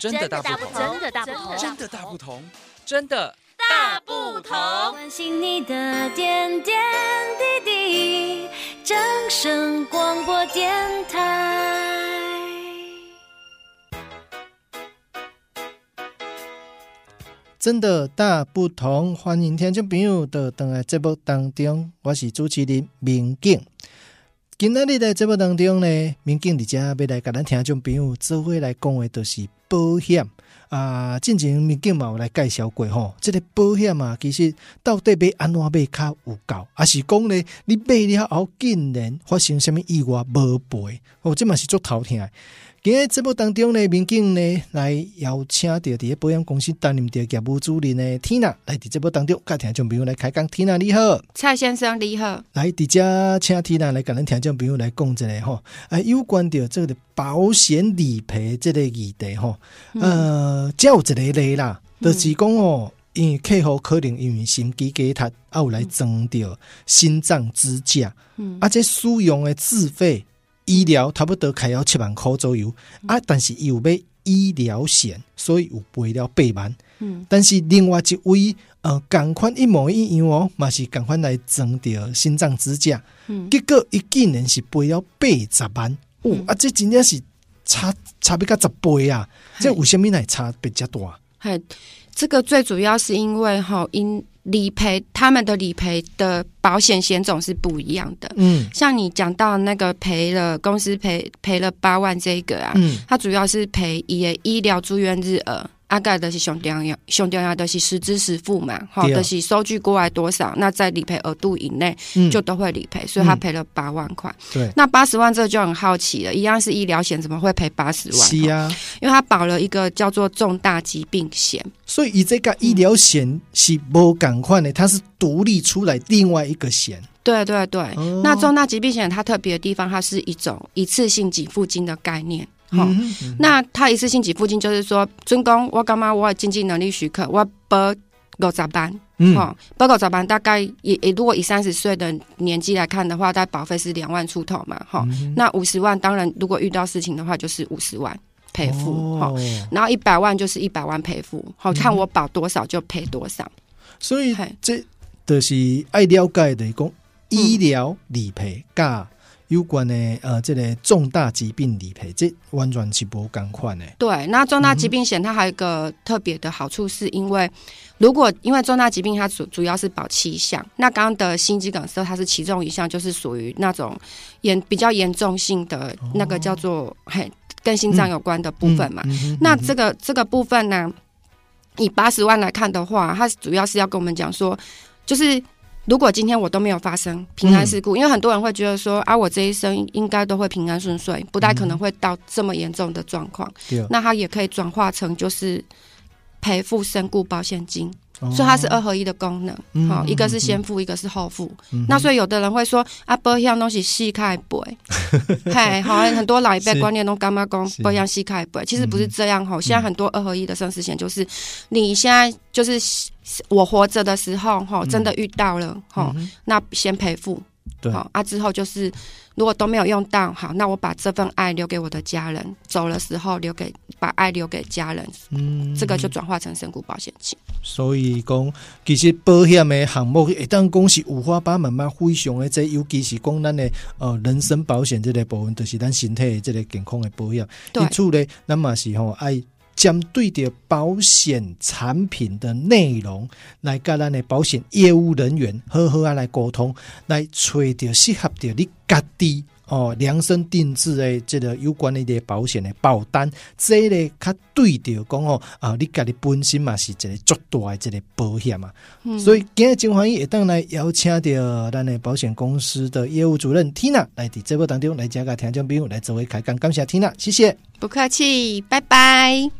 真的大不同，真的大不同，真的大不同，真的大不同。关心你的点点滴滴，掌声广播电台。真的大不同，欢迎听众朋友到登来节目当中，我是主持人明景。今仔日的节目当中呢，民警伫遮要来甲咱听众朋友做伙来讲的，就是保险啊。之前民警嘛有来介绍过吼，这个保险啊，其实到底要安怎买较有够，还是讲咧，你买了后竟然发生什么意外无赔，哦，即嘛是足头疼。今日节目当中呢，民警呢来邀请到伫保险公司担任着业务主任的 Tina 来伫节目当中，甲听众朋友来开讲。Tina 你好，蔡先生你好，来伫遮请 Tina 来甲咱听众朋友来讲一下吼，啊，有关着这个保险理赔这个议题吼，呃，只有一个例啦，就是讲哦，因为客户可能因为心肌梗塞，啊有来装着心脏支架，嗯，啊，这使用的自费。医疗差不多开了七万块左右啊，但是又买医疗险，所以有赔了八万。嗯，但是另外一位呃，同款一模一样哦，嘛是同款来装着心脏支架，嗯，结果伊竟然是赔了八十万。哦，啊，这真的是差差别个十倍啊！这为什么来差别较大？嘿，这个最主要是因为哈因。理赔他们的理赔的保险险种是不一样的，嗯，像你讲到那个赔了公司赔赔了八万这个啊，嗯，它主要是赔医医疗住院日额。大概的是兄弟呀，兄弟呀，都是实支实付嘛，好，都是收据过来多少，那在理赔额度以内，就都会理赔，所以他赔了八万块。对，那八十万这就很好奇了，一样是医疗险，怎么会赔八十万？是啊，因为他保了一个叫做重大疾病险，所以以这个医疗险是不赶快的，它是独立出来另外一个险。对对对，那重大疾病险它特别的地方，它是一种一次性给付金的概念。好，嗯嗯、那他一次性给付金就是说，尊公我干嘛？我有经济能力许可，我保五十万，好，保五十万，大概也也如果以三十岁的年纪来看的话，大概保费是两万出头嘛，好，嗯、那五十万当然如果遇到事情的话，就是五十万赔付，好、哦，然后一百万就是一百万赔付，好，看我保多少就赔多少。所以这就是爱了解的，讲医疗理赔噶。有关的呃，这个重大疾病理赔，这完全是不同款的。对，那重大疾病险它还有一个特别的好处，是因为如果因为重大疾病它主主要是保七项，那刚刚的心肌梗塞它是其中一项，就是属于那种严比较严重性的那个叫做、哦、嘿跟心脏有关的部分嘛。嗯嗯嗯、那这个这个部分呢，以八十万来看的话，它主要是要跟我们讲说，就是。如果今天我都没有发生平安事故，嗯、因为很多人会觉得说啊，我这一生应该都会平安顺遂，不太可能会到这么严重的状况。嗯、那它也可以转化成就是赔付身故保险金。所以它是二合一的功能，好、嗯，一个是先付，嗯、一个是后付。嗯、那所以有的人会说啊，保险东西细开背，嘿，好，很多老一辈观念都干嘛讲保险细开背，其实不是这样哈。现在很多二合一的生死险就是，你现在就是我活着的时候哈，真的遇到了哈，嗯、那先赔付。对好啊，之后就是如果都没有用到，好，那我把这份爱留给我的家人，走的时候留给把爱留给家人，嗯，这个就转化成身故保险金。所以讲，其实保险的项目一旦讲是五花八门嘛，非常的这，尤其是讲咱的呃人身保险这个部分，就是咱身体的这个健康的保险。对，因此呢，咱嘛是吼爱。针对着保险产品的内容，来跟咱的保险业务人员好好啊来沟通，来找到适合着你家己哦量身定制的这个有关的的保险的保单，这个较对着讲哦啊，你家己本身嘛是一个足大的这个保险嘛，嗯、所以今日真欢喜会当来邀请到咱的保险公司的业务主任 Tina 来伫节目当中来加个听众朋友来作为开讲，感谢 Tina，谢谢，不客气，拜拜。